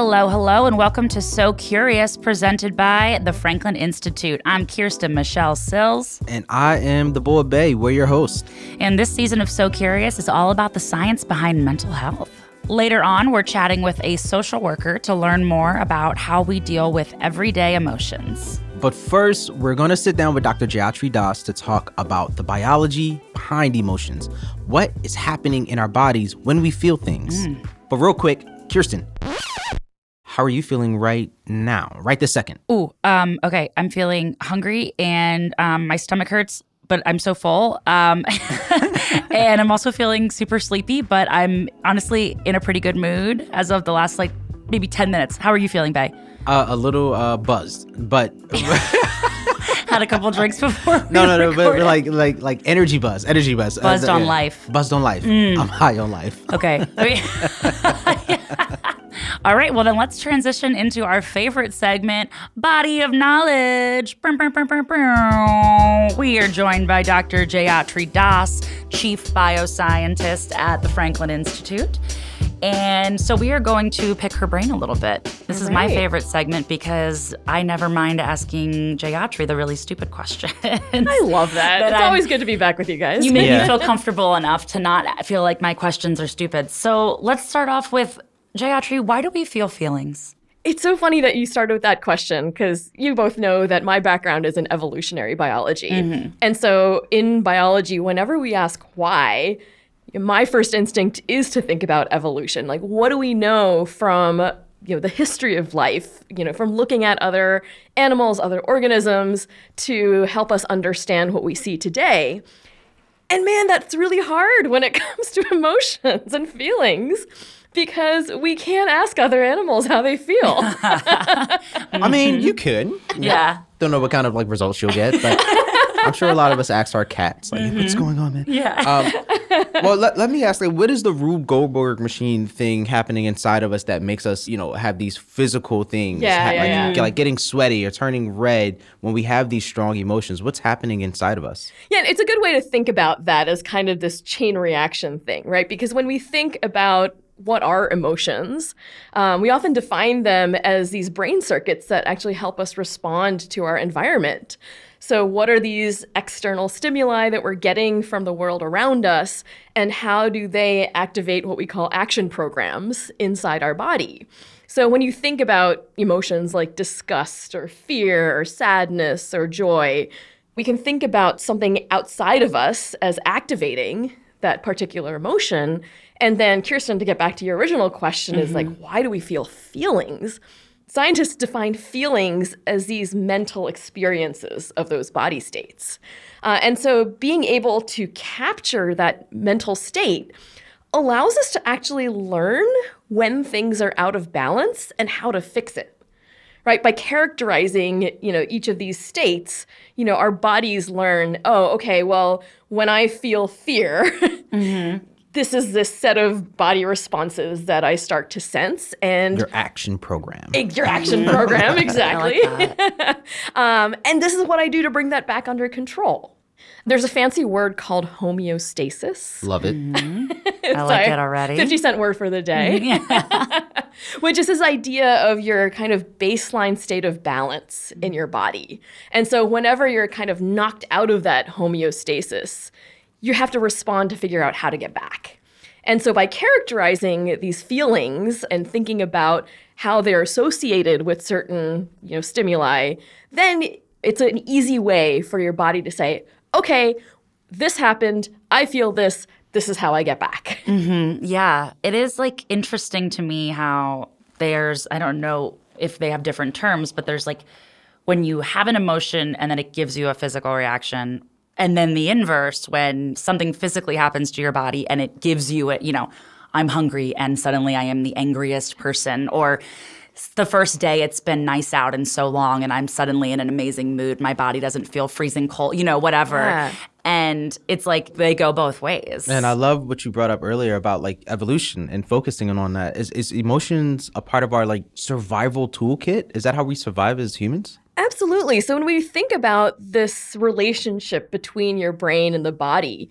Hello, hello, and welcome to So Curious, presented by the Franklin Institute. I'm Kirsten Michelle Cills. And I am the boy Bay. We're your host. And this season of So Curious is all about the science behind mental health. Later on, we're chatting with a social worker to learn more about how we deal with everyday emotions. But first, we're going to sit down with Dr. Jayatri Das to talk about the biology behind emotions. What is happening in our bodies when we feel things? Mm. But real quick, Kirsten, how are you feeling right now, right this second? Ooh, um, okay. I'm feeling hungry and um, my stomach hurts, but I'm so full. Um, and I'm also feeling super sleepy, but I'm honestly in a pretty good mood as of the last like maybe 10 minutes. How are you feeling, Bay? Uh, a little uh, buzzed, but had a couple drinks before. no, no, no, but, but, like like like energy buzz, energy buzz. Buzzed uh, on yeah. life. Buzzed on life. Mm. I'm high on life. Okay. All right, well, then let's transition into our favorite segment, Body of Knowledge. We are joined by Dr. Jayatri Das, Chief Bioscientist at the Franklin Institute. And so we are going to pick her brain a little bit. This is my favorite segment because I never mind asking Jayatri the really stupid questions. I love that. it's I'm, always good to be back with you guys. You make yeah. me feel comfortable enough to not feel like my questions are stupid. So let's start off with Jayatri, why do we feel feelings? It's so funny that you started with that question because you both know that my background is in evolutionary biology. Mm-hmm. And so in biology, whenever we ask why, my first instinct is to think about evolution. Like, what do we know from you know the history of life you know from looking at other animals other organisms to help us understand what we see today and man that's really hard when it comes to emotions and feelings because we can't ask other animals how they feel. I mean, you could. Yeah. Don't know what kind of like results you'll get, but I'm sure a lot of us ask our cats, like, mm-hmm. what's going on, man? Yeah. Um, well, let, let me ask, like, what is the Rube Goldberg machine thing happening inside of us that makes us, you know, have these physical things? Yeah, ha- yeah, like, yeah. like getting sweaty or turning red when we have these strong emotions. What's happening inside of us? Yeah, it's a good way to think about that as kind of this chain reaction thing, right? Because when we think about what are emotions? Um, we often define them as these brain circuits that actually help us respond to our environment. So, what are these external stimuli that we're getting from the world around us, and how do they activate what we call action programs inside our body? So, when you think about emotions like disgust or fear or sadness or joy, we can think about something outside of us as activating that particular emotion. And then, Kirsten, to get back to your original question, mm-hmm. is like, mm-hmm. why do we feel feelings? Scientists define feelings as these mental experiences of those body states. Uh, and so, being able to capture that mental state allows us to actually learn when things are out of balance and how to fix it right by characterizing you know each of these states you know our bodies learn oh okay well when i feel fear mm-hmm this is this set of body responses that I start to sense and your action program. Your action program, exactly. like um, and this is what I do to bring that back under control. There's a fancy word called homeostasis. Love it. Mm-hmm. I like it already. 50 cent word for the day. Yeah. Which is this idea of your kind of baseline state of balance in your body. And so whenever you're kind of knocked out of that homeostasis, you have to respond to figure out how to get back. And so by characterizing these feelings and thinking about how they're associated with certain, you know, stimuli, then it's an easy way for your body to say, okay, this happened, I feel this, this is how I get back. Mm-hmm. Yeah. It is like interesting to me how there's, I don't know if they have different terms, but there's like when you have an emotion and then it gives you a physical reaction, and then the inverse, when something physically happens to your body and it gives you a, you know, I'm hungry and suddenly I am the angriest person, or the first day it's been nice out and so long and I'm suddenly in an amazing mood. My body doesn't feel freezing cold, you know, whatever. Yeah. And it's like they go both ways. And I love what you brought up earlier about like evolution and focusing on that. Is is emotions a part of our like survival toolkit? Is that how we survive as humans? Absolutely. So when we think about this relationship between your brain and the body,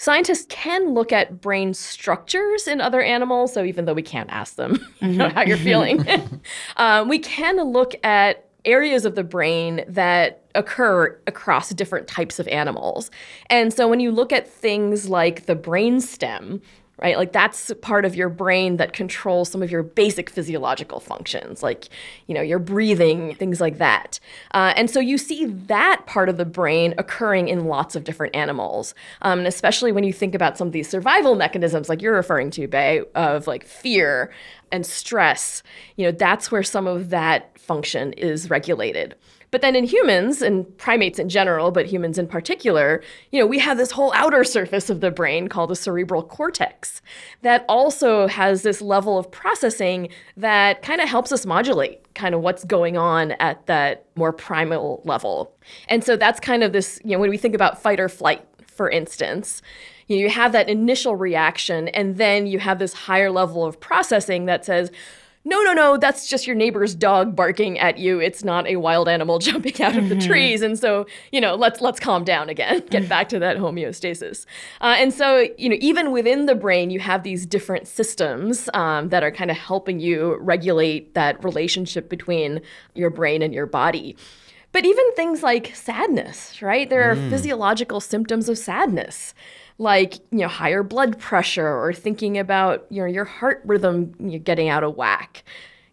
scientists can look at brain structures in other animals. So even though we can't ask them you know, how you're feeling, um, we can look at areas of the brain that occur across different types of animals. And so when you look at things like the brain stem, right? Like that's part of your brain that controls some of your basic physiological functions, like you know your breathing, things like that. Uh, and so you see that part of the brain occurring in lots of different animals, um, and especially when you think about some of these survival mechanisms, like you're referring to, Bay, of like fear and stress. You know, that's where some of that function is regulated. But then in humans and primates in general, but humans in particular, you know, we have this whole outer surface of the brain called the cerebral cortex that also has this level of processing that kind of helps us modulate kind of what's going on at that more primal level. And so that's kind of this, you know, when we think about fight or flight, for instance, you, have that initial reaction and then you have this higher level of processing that says, no, no, no, that's just your neighbor's dog barking at you. It's not a wild animal jumping out of the mm-hmm. trees. And so, you know, let's let's calm down again, get back to that homeostasis. Uh, and so, you know, even within the brain, you have these different systems um, that are kind of helping you regulate that relationship between your brain and your body. But even things like sadness, right? There are mm. physiological symptoms of sadness like you know higher blood pressure or thinking about you know your heart rhythm getting out of whack.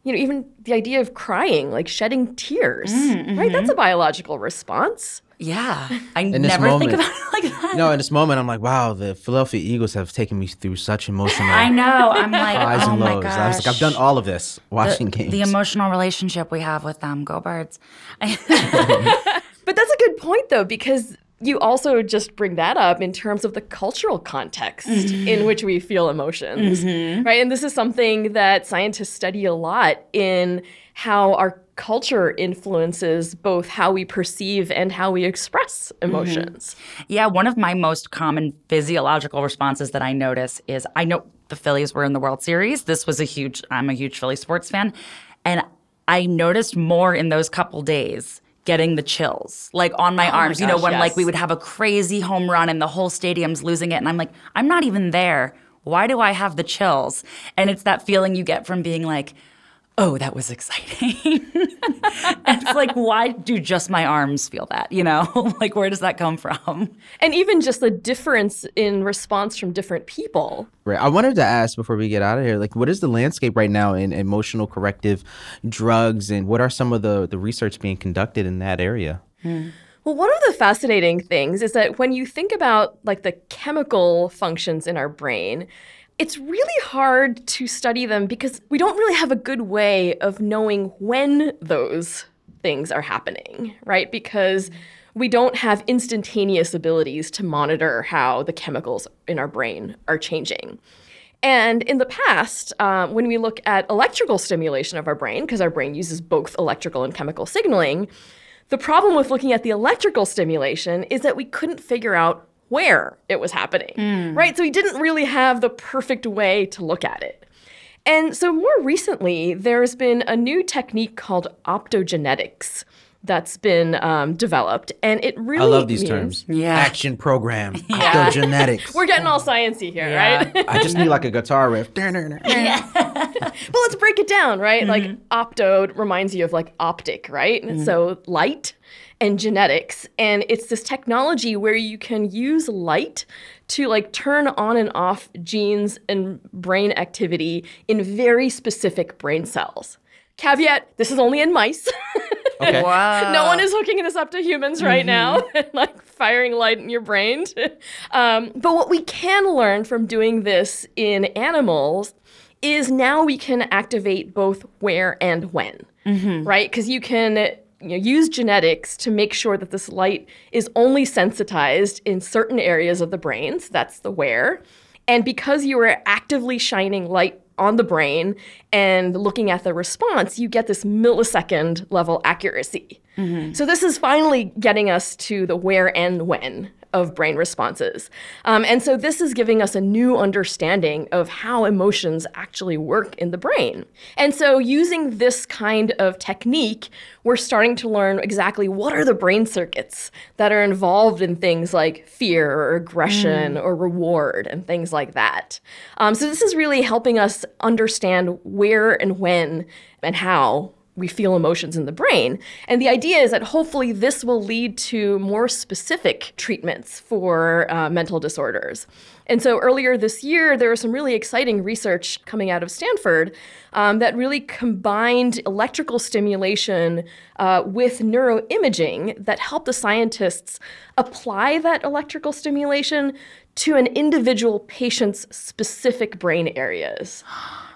You know even the idea of crying like shedding tears mm-hmm. right? That's a biological response. Yeah i never moment, think about it like that. No in this moment i'm like wow the philadelphia eagles have taken me through such emotional i know i'm like highs oh and lows. Gosh. i was like i've done all of this watching the, games. the emotional relationship we have with them go birds. But that's a good point though because you also just bring that up in terms of the cultural context mm-hmm. in which we feel emotions, mm-hmm. right? And this is something that scientists study a lot in how our culture influences both how we perceive and how we express mm-hmm. emotions. Mm-hmm. Yeah, one of my most common physiological responses that I notice is I know the Phillies were in the World Series. This was a huge, I'm a huge Philly sports fan. And I noticed more in those couple days getting the chills like on my oh arms. My gosh, you know, when yes. like we would have a crazy home run and the whole stadium's losing it. And I'm like, I'm not even there. Why do I have the chills? And it's that feeling you get from being like, oh, that was exciting. it's like, why do just my arms feel that? You know, like, where does that come from? And even just the difference in response from different people. Right. I wanted to ask before we get out of here, like, what is the landscape right now in emotional corrective drugs, and what are some of the, the research being conducted in that area? Hmm. Well, one of the fascinating things is that when you think about like the chemical functions in our brain, it's really hard to study them because we don't really have a good way of knowing when those things are happening, right? Because we don't have instantaneous abilities to monitor how the chemicals in our brain are changing. And in the past, uh, when we look at electrical stimulation of our brain, because our brain uses both electrical and chemical signaling, the problem with looking at the electrical stimulation is that we couldn't figure out where it was happening, mm. right? So he didn't really have the perfect way to look at it. And so more recently, there's been a new technique called optogenetics that's been um, developed, and it really. I love these means, terms. Yeah. Action program. Yeah. Optogenetics. We're getting all sciency here, yeah. right? I just need like a guitar riff. yeah. but let's break it down, right? Mm-hmm. Like opto reminds you of like optic, right? Mm-hmm. So light and genetics. And it's this technology where you can use light to like turn on and off genes and brain activity in very specific brain cells. Caveat, this is only in mice. Okay. Wow. no one is hooking this up to humans right mm-hmm. now and like firing light in your brain. um, but what we can learn from doing this in animals is now we can activate both where and when, mm-hmm. right? Because you can you know, use genetics to make sure that this light is only sensitized in certain areas of the brain. So that's the where. And because you are actively shining light on the brain and looking at the response, you get this millisecond level accuracy. Mm-hmm. So this is finally getting us to the where and when of brain responses. Um, and so this is giving us a new understanding of how emotions actually work in the brain. And so using this kind of technique, we're starting to learn exactly what are the brain circuits that are involved in things like fear or aggression or reward and things like that. Um, so this is really helping us understand where and when and how we feel emotions in the brain. And the idea is that hopefully this will lead to more specific treatments for uh, mental disorders. And so earlier this year, there was some really exciting research coming out of Stanford um, that really combined electrical stimulation uh, with neuroimaging that helped the scientists apply that electrical stimulation to an individual patient's specific brain areas.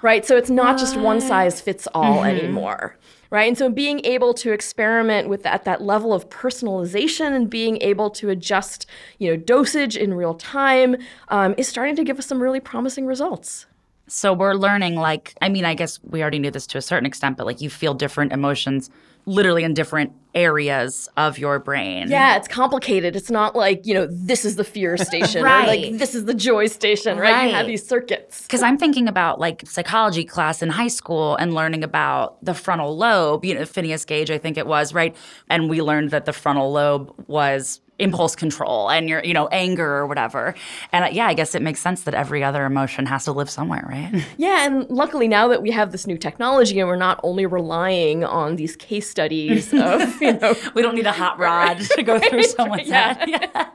Right? So it's not just one size fits all anymore right? And so being able to experiment with that, that level of personalization and being able to adjust, you know, dosage in real time um, is starting to give us some really promising results. So we're learning, like, I mean, I guess we already knew this to a certain extent, but like you feel different emotions literally in different areas of your brain. Yeah, it's complicated. It's not like, you know, this is the fear station Right. or like this is the joy station, right? You have these circuits. Because I'm thinking about like psychology class in high school and learning about the frontal lobe, you know, Phineas Gage, I think it was, right? And we learned that the frontal lobe was impulse control and your, you know, anger or whatever. And uh, yeah, I guess it makes sense that every other emotion has to live somewhere, right? Yeah, and luckily now that we have this new technology and we're not only relying on these case studies of, you know, we don't need a hot rod to go through someone's yeah. head. Yeah.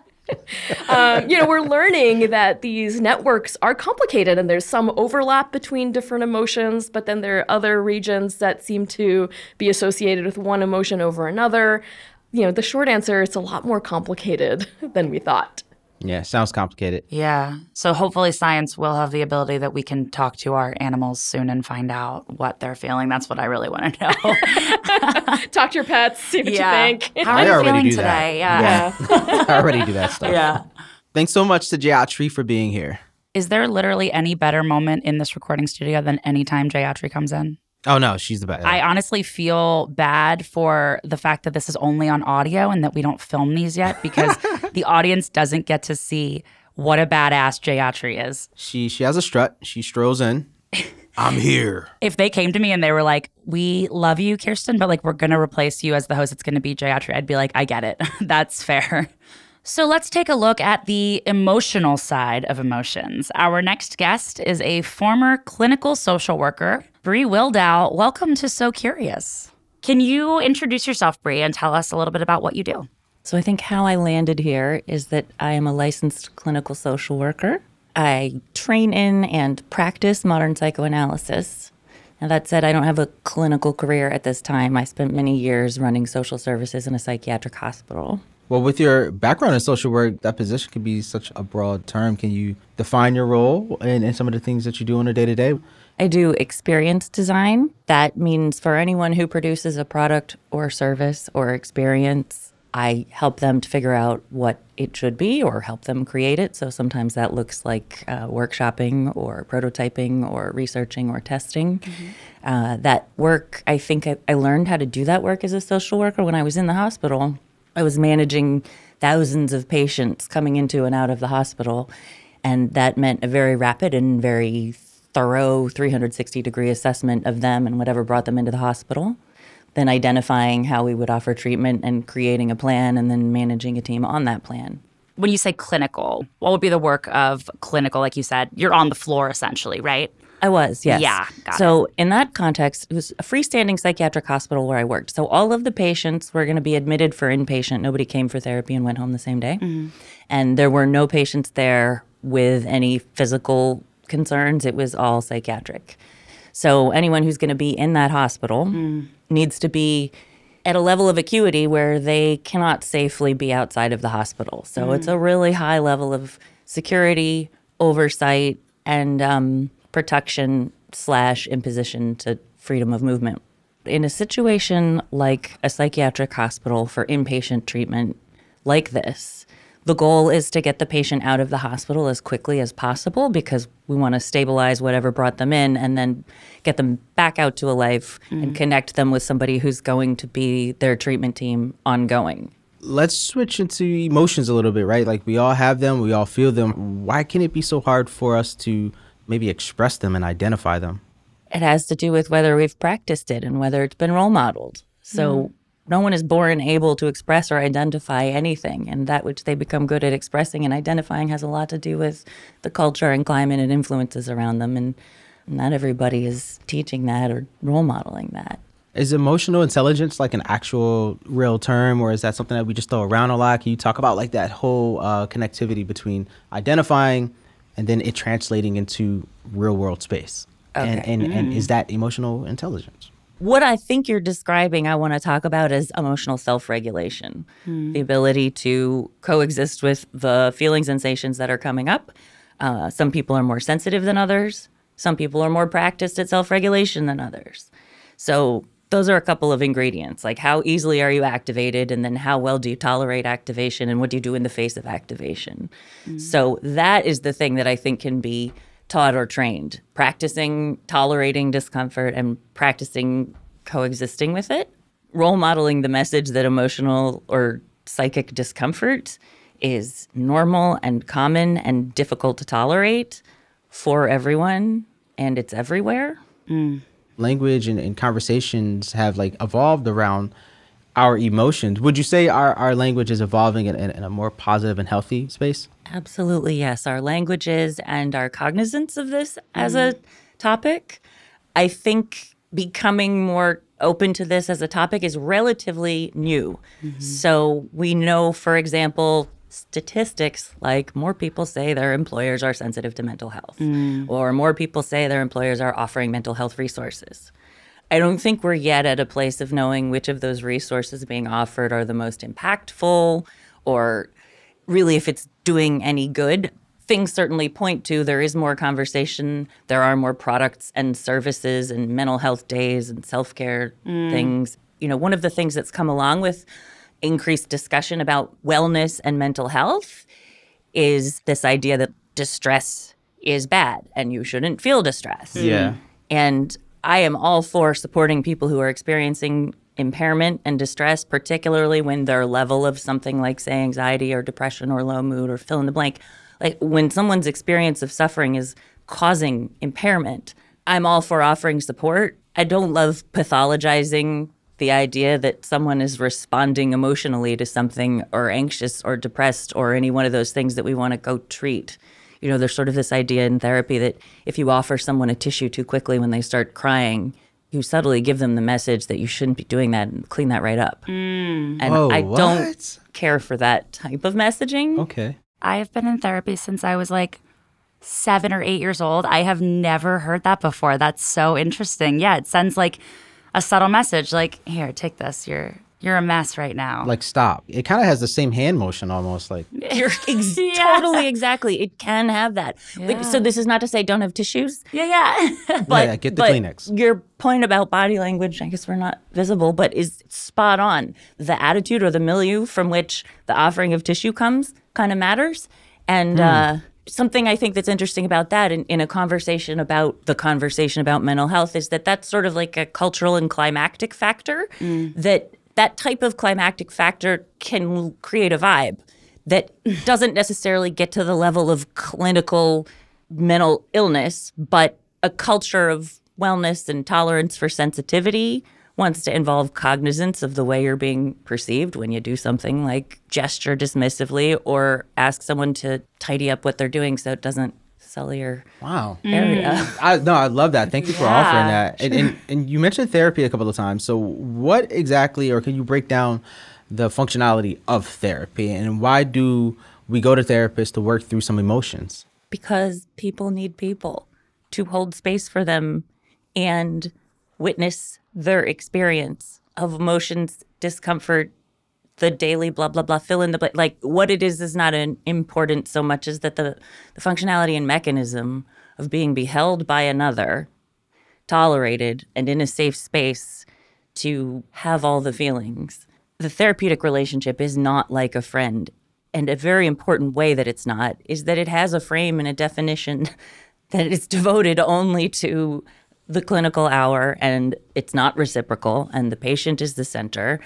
um, you know, we're learning that these networks are complicated and there's some overlap between different emotions, but then there are other regions that seem to be associated with one emotion over another. You know, the short answer is a lot more complicated than we thought. Yeah, sounds complicated. Yeah. So hopefully science will have the ability that we can talk to our animals soon and find out what they're feeling. That's what I really want to know. Talk to your pets, see what yeah. you think. How are I you feeling do that. today? Yeah. I already do that stuff. Yeah. Thanks so much to Jayatri for being here. Is there literally any better moment in this recording studio than any time Jayatri comes in? Oh no, she's the best. I honestly feel bad for the fact that this is only on audio and that we don't film these yet because the audience doesn't get to see what a badass Jayatri is. she she has a strut. She strolls in. I'm here. If they came to me and they were like, "We love you, Kirsten, but like we're gonna replace you as the host, it's gonna be Jayatri," I'd be like, "I get it. That's fair." So let's take a look at the emotional side of emotions. Our next guest is a former clinical social worker, Brie Wildau. Welcome to So Curious. Can you introduce yourself, Brie, and tell us a little bit about what you do? So I think how I landed here is that I am a licensed clinical social worker. I train in and practice modern psychoanalysis. Now, that said, I don't have a clinical career at this time. I spent many years running social services in a psychiatric hospital. Well, with your background in social work, that position could be such a broad term. Can you define your role and, and some of the things that you do on a day to day? I do experience design. That means for anyone who produces a product or service or experience, I help them to figure out what it should be or help them create it. So sometimes that looks like uh, workshopping or prototyping or researching or testing. Uh, that work, I think I, I learned how to do that work as a social worker when I was in the hospital. I was managing thousands of patients coming into and out of the hospital. And that meant a very rapid and very thorough 360 degree assessment of them and whatever brought them into the hospital. Then identifying how we would offer treatment and creating a plan and then managing a team on that plan. When you say clinical, what would be the work of clinical? Like you said, you're on the floor essentially, right? I was, yes. Yeah, got so in that context, it was a freestanding psychiatric hospital where I worked. So all of the patients were going to be admitted for inpatient. Nobody came for therapy and went home the same day. Mm-hmm. And there were no patients there with any physical concerns. It was all psychiatric. So anyone who's going to be in that hospital needs to be at a level of acuity where they cannot safely be outside of the hospital. So it's a really high level of security, oversight, and um, protection slash imposition to freedom of movement. In a situation like a psychiatric hospital for inpatient treatment like this, the goal is to get the patient out of the hospital as quickly as possible because we want to stabilize whatever brought them in and then get them back out to a life and mm-hmm. connect them with somebody who's going to be their treatment team ongoing. let's switch into emotions a little bit, right? Like we all have them, we all feel them. Why can it be so hard for us to maybe express them and identify them? It has to do with whether we've practiced it and whether it's been role modeled. So mm-hmm. No one is born able to express or identify anything, and that which they become good at expressing and identifying has a lot to do with the culture and climate and influences around them. And not everybody is teaching that or role modeling that. Is emotional intelligence like an actual real term, or is that something that we just throw around a lot? Can you talk about like that whole uh, connectivity between identifying and then it translating into real world space? And, Okay. and, and is that emotional intelligence? What I think you're describing, I want to talk about is emotional self regulation the ability to coexist with the feelings, and sensations that are coming up. Uh, some people are more sensitive than others, some people are more practiced at self regulation than others. So, those are a couple of ingredients like how easily are you activated, and then how well do you tolerate activation, and what do you do in the face of activation. So, that is the thing that I think can be taught or trained practicing tolerating discomfort and practicing coexisting with it. Role modeling the message that emotional or psychic discomfort is normal and common and difficult to tolerate for everyone and it's everywhere. Mm. Language and, and conversations have like evolved around our emotions. Would you say our, our language is evolving in, in, in a more positive and healthy space? Absolutely, yes. Our languages and our cognizance of this as a mm-hmm. topic. I think becoming more open to this as a topic is relatively new. Mm-hmm. So we know, for example, statistics like more people say their employers are sensitive to mental health, mm. or more people say their employers are offering mental health resources. I don't think we're yet at a place of knowing which of those resources being offered are the most impactful or really if it's doing any good. Things certainly point to there is more conversation, there are more products and services and mental health days and self care mm. things. You know, one of the things that's come along with increased discussion about wellness and mental health is this idea that distress is bad and you shouldn't feel distress. Yeah. And I am all for supporting people who are experiencing impairment and distress, particularly when their level of something like, say, anxiety or depression or low mood or fill in the blank, like when someone's experience of suffering is causing impairment, I'm all for offering support. I don't love pathologizing the idea that someone is responding emotionally to something or anxious or depressed or any one of those things that we want to go treat. You know, there's sort of this idea in therapy that if you offer someone a tissue too quickly when they start crying, you subtly give them the message that you shouldn't be doing that and clean that right up. Mm. And Whoa, I what? don't care for that type of messaging. Okay. I have been in therapy since I was like seven or eight years old. I have never heard that before. That's so interesting. Yeah, it sends like a subtle message, like, "Here, take this. You're you're a mess right now." Like stop. It kind of has the same hand motion almost like You're ex- totally exactly. It can have that. But- so this is not to say don't have tissues. yeah, yeah. But, Yeah, get the but Kleenex. Your point about body language, I guess we're not visible, but is spot on. The attitude or the milieu from which the offering of tissue comes kind of matters. And uh, something I think that's interesting about that in, in a conversation about the conversation about mental health is that that's sort of like a cultural and climactic factor that that type of climactic factor can create a vibe that doesn't necessarily get to the level of clinical mental illness, but a culture of wellness and tolerance for sensitivity wants to involve cognizance of the way you're being perceived when you do something like gesture dismissively or ask someone to tidy up what they're doing so it doesn't your wow. area. Mm. I no, I love that. Thank you for offering that. And, and and you mentioned therapy a couple of times. So what exactly, or can you break down the functionality of therapy, and why do we go to therapists to work through some emotions? because people need people to hold space for them and witness their experience of emotions, discomfort, the daily blah blah blah. Fill in the blank. Like what it is is not an important so much as that the the functionality and mechanism of being beheld by another, tolerated, and in a safe space to have all the feelings. The therapeutic relationship is not like a friend. And a very important way that it's not is that it has a frame and a definition that is devoted only to the clinical hour and it's not reciprocal and the patient is the center.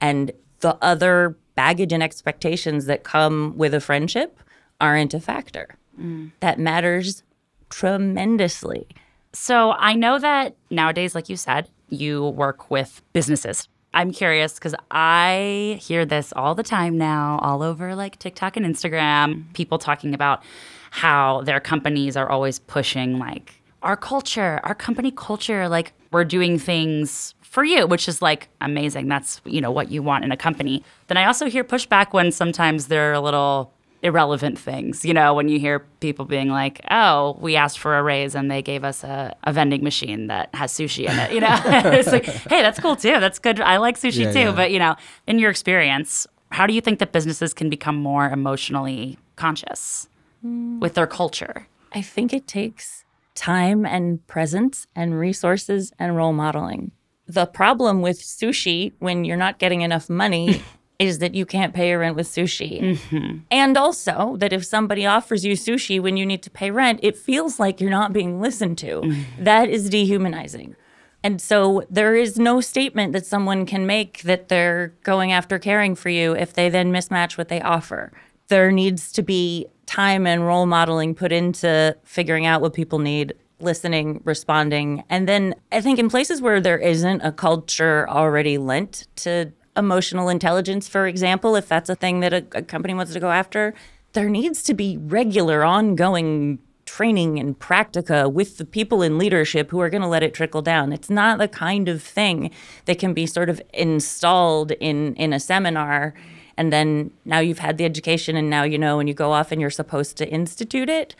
And the other baggage and expectations that come with a friendship aren't a factor. Mm. That matters tremendously. So I know that nowadays, like you said, you work with businesses. I'm curious because I hear this all the time now, all over like TikTok and Instagram. People talking about how their companies are always pushing like our culture, our company culture, like we're doing things for you, which is like amazing. That's, you know, what you want in a company. Then I also hear pushback when sometimes they're a little irrelevant things. You know, when you hear people being like, oh, we asked for a raise and they gave us a, a vending machine that has sushi in it. You know, it's like, hey, that's cool too. That's good. I like sushi Yeah, too. yeah. But, you know, in your experience, how do you think that businesses can become more emotionally conscious hmm. with their culture? I think it takes time and presence and resources and role modeling. The problem with sushi when you're not getting enough money is that you can't pay your rent with sushi. Mm-hmm. And also that if somebody offers you sushi when you need to pay rent, it feels like you're not being listened to. Mm. That is dehumanizing. And so there is no statement that someone can make that they're going after caring for you if they then mismatch what they offer. There needs to be time and role modeling put into figuring out what people need, listening, responding. And then I think in places where there isn't a culture already lent to emotional intelligence, for example, if that's a thing that a, a company wants to go after, there needs to be regular, ongoing training and practica with the people in leadership who are going to let it trickle down. It's not the kind of thing that can be sort of installed in in a seminar and then now you've had the education and now you know and you go off and you're supposed to institute it.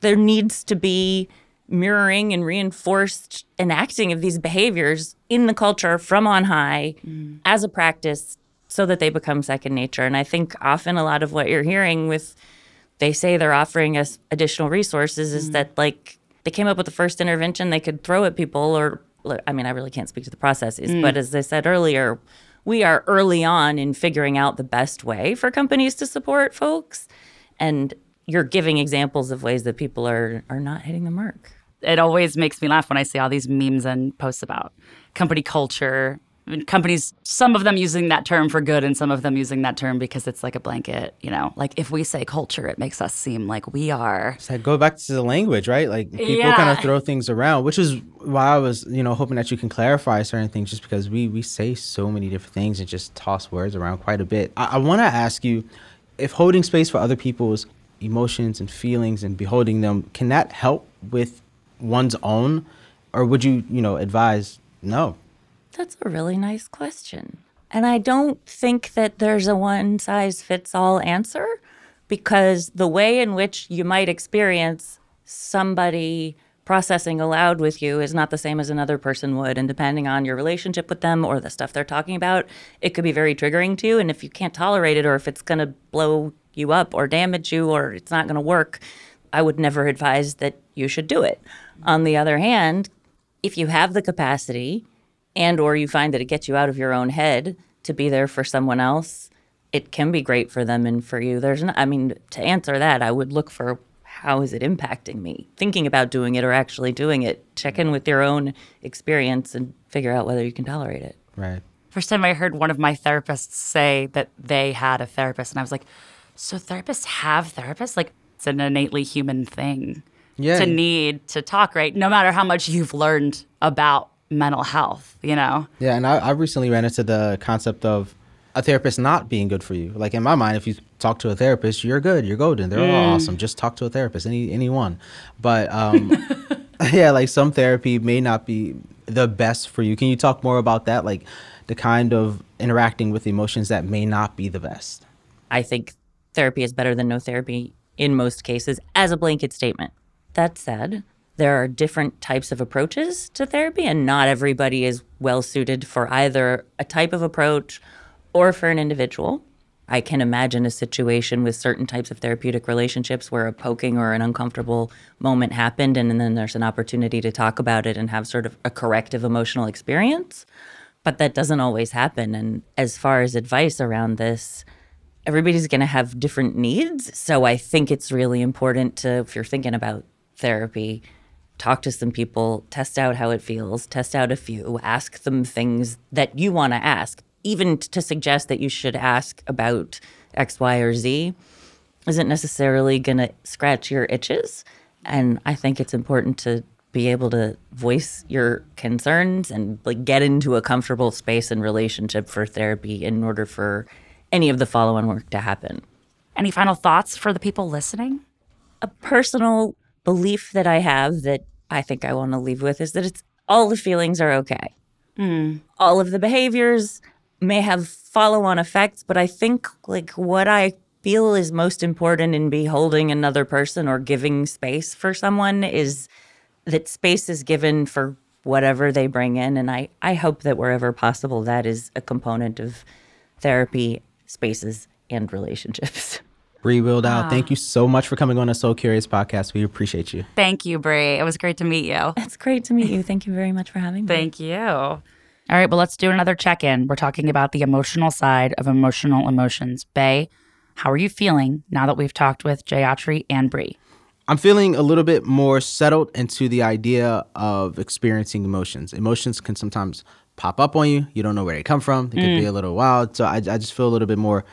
There needs to be mirroring and reinforced enacting of these behaviors in the culture from on high mm. as a practice so that they become second nature. And I think often a lot of what you're hearing with they say they're offering us additional resources is mm. that like they came up with the first intervention they could throw at people or I mean I really can't speak to the processes, mm. but as I said earlier, we are early on in figuring out the best way for companies to support folks and you're giving examples of ways that people are are not hitting the mark. It always makes me laugh when I see all these memes and posts about company culture. Companies, some of them using that term for good, and some of them using that term because it's like a blanket. You know, like if we say culture, it makes us seem like we are. So like go back to the language, right? Like people Yeah. kind of throw things around, which is why I was, you know, hoping that you can clarify certain things, just because we we say so many different things and just toss words around quite a bit. I, I want to ask you, if holding space for other people's emotions and feelings and beholding them, can that help with one's own, or would you, you know, advise no? That's a really nice question. And I don't think that there's a one size fits all answer because the way in which you might experience somebody processing aloud with you is not the same as another person would. And depending on your relationship with them or the stuff they're talking about, it could be very triggering to you. And if you can't tolerate it or if it's going to blow you up or damage you or it's not going to work, I would never advise that you should do it. On the other hand, if you have the capacity and or you find that it gets you out of your own head to be there for someone else it can be great for them and for you there's no, i mean to answer that i would look for how is it impacting me thinking about doing it or actually doing it check in with your own experience and figure out whether you can tolerate it Right. First time I heard one of my therapists say that they had a therapist, and I was like, so therapists have therapists? Like, it's an innately human thing Yeah. to need to talk, right? No matter how much you've learned about mental health, you know? Yeah, and I, I recently ran into the concept of a therapist not being good for you. Like in my mind, if you talk to a therapist, you're good, you're golden, they're all awesome. Just talk to a therapist, any anyone. But um, yeah, like some therapy may not be the best for you. Can you talk more about that? Like the kind of interacting with emotions that may not be the best. I think therapy is better than no therapy in most cases as a blanket statement. That said, there are different types of approaches to therapy, and not everybody is well suited for either a type of approach or for an individual. I can imagine a situation with certain types of therapeutic relationships where a poking or an uncomfortable moment happened, and then there's an opportunity to talk about it and have sort of a corrective emotional experience. But that doesn't always happen. And as far as advice around this, everybody's going to have different needs. So I think it's really important to, if you're thinking about therapy, talk to some people, test out how it feels, test out a few, ask them things that you want to ask. even to suggest that you should ask about X, Y, or Z isn't necessarily going to scratch your itches. And I think it's important to be able to voice your concerns and like get into a comfortable space and relationship for therapy in order for any of the follow-on work to happen. Any final thoughts for the people listening? A personal belief that I have that I think I want to leave with is that it's all the feelings are okay. Hmm. All of the behaviors may have follow-on effects, but I think like what I feel is most important in beholding another person or giving space for someone is that space is given for whatever they bring in and I I hope that wherever possible that is a component of therapy spaces and relationships. Brie Wildau, ah. thank you so much for coming on the So Curious podcast. We appreciate you. Thank you, Brie. It was great to meet you. It's great to meet you. Thank you very much for having me. Thank you. All right, well, let's do another check in. We're talking about the emotional side of emotional emotions. Bay, how are you feeling now that we've talked with Jayatri and Brie? I'm feeling a little bit more settled into the idea of experiencing emotions. Emotions can sometimes pop up on you. You don't know where they come from. They could be mm. a little wild. So I, I just feel a little bit more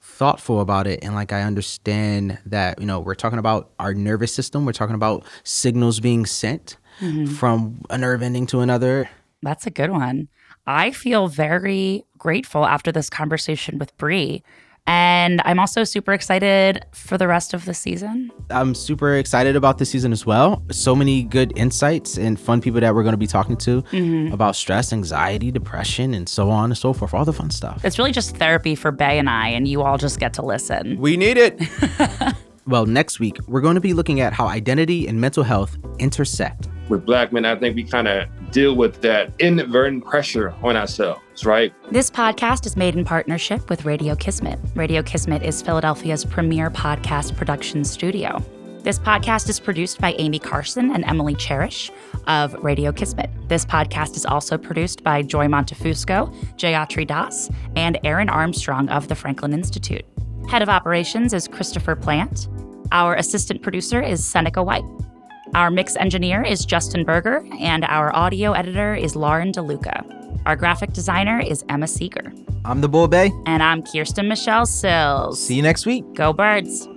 thoughtful about it. And like I understand that, you know, we're talking about our nervous system. We're talking about signals being sent mm-hmm. from a nerve ending to another. That's a good one. I feel very grateful after this conversation with Brie. And I'm also super excited for the rest of the season. I'm super excited about this season as well. So many good insights and fun people that we're going to be talking to mm-hmm. about stress, anxiety, depression, and so on and so forth. All the fun stuff. It's really just therapy for Bay and I, and you all just get to listen. We need it. well, next week, we're going to be looking at how identity and mental health intersect. with black men, I think we kind of deal with that inadvertent pressure on ourselves, right? This podcast is made in partnership with Radio Kismet. Radio Kismet is Philadelphia's premier podcast production studio. This podcast is produced by Amy Carson and Emily Cherish of Radio Kismet. This podcast is also produced by Joy Montefusco, Jayatri Das, and Aaron Armstrong of the Franklin Institute. Head of operations is Christopher Plant. Our assistant producer is Seneca White. Our mix engineer is Justin Berger, and our audio editor is Lauren DeLuca. Our graphic designer is Emma Seeger. I'm the Bull Bay. And I'm Kirsten Michelle Cills. See you next week. Go Birds!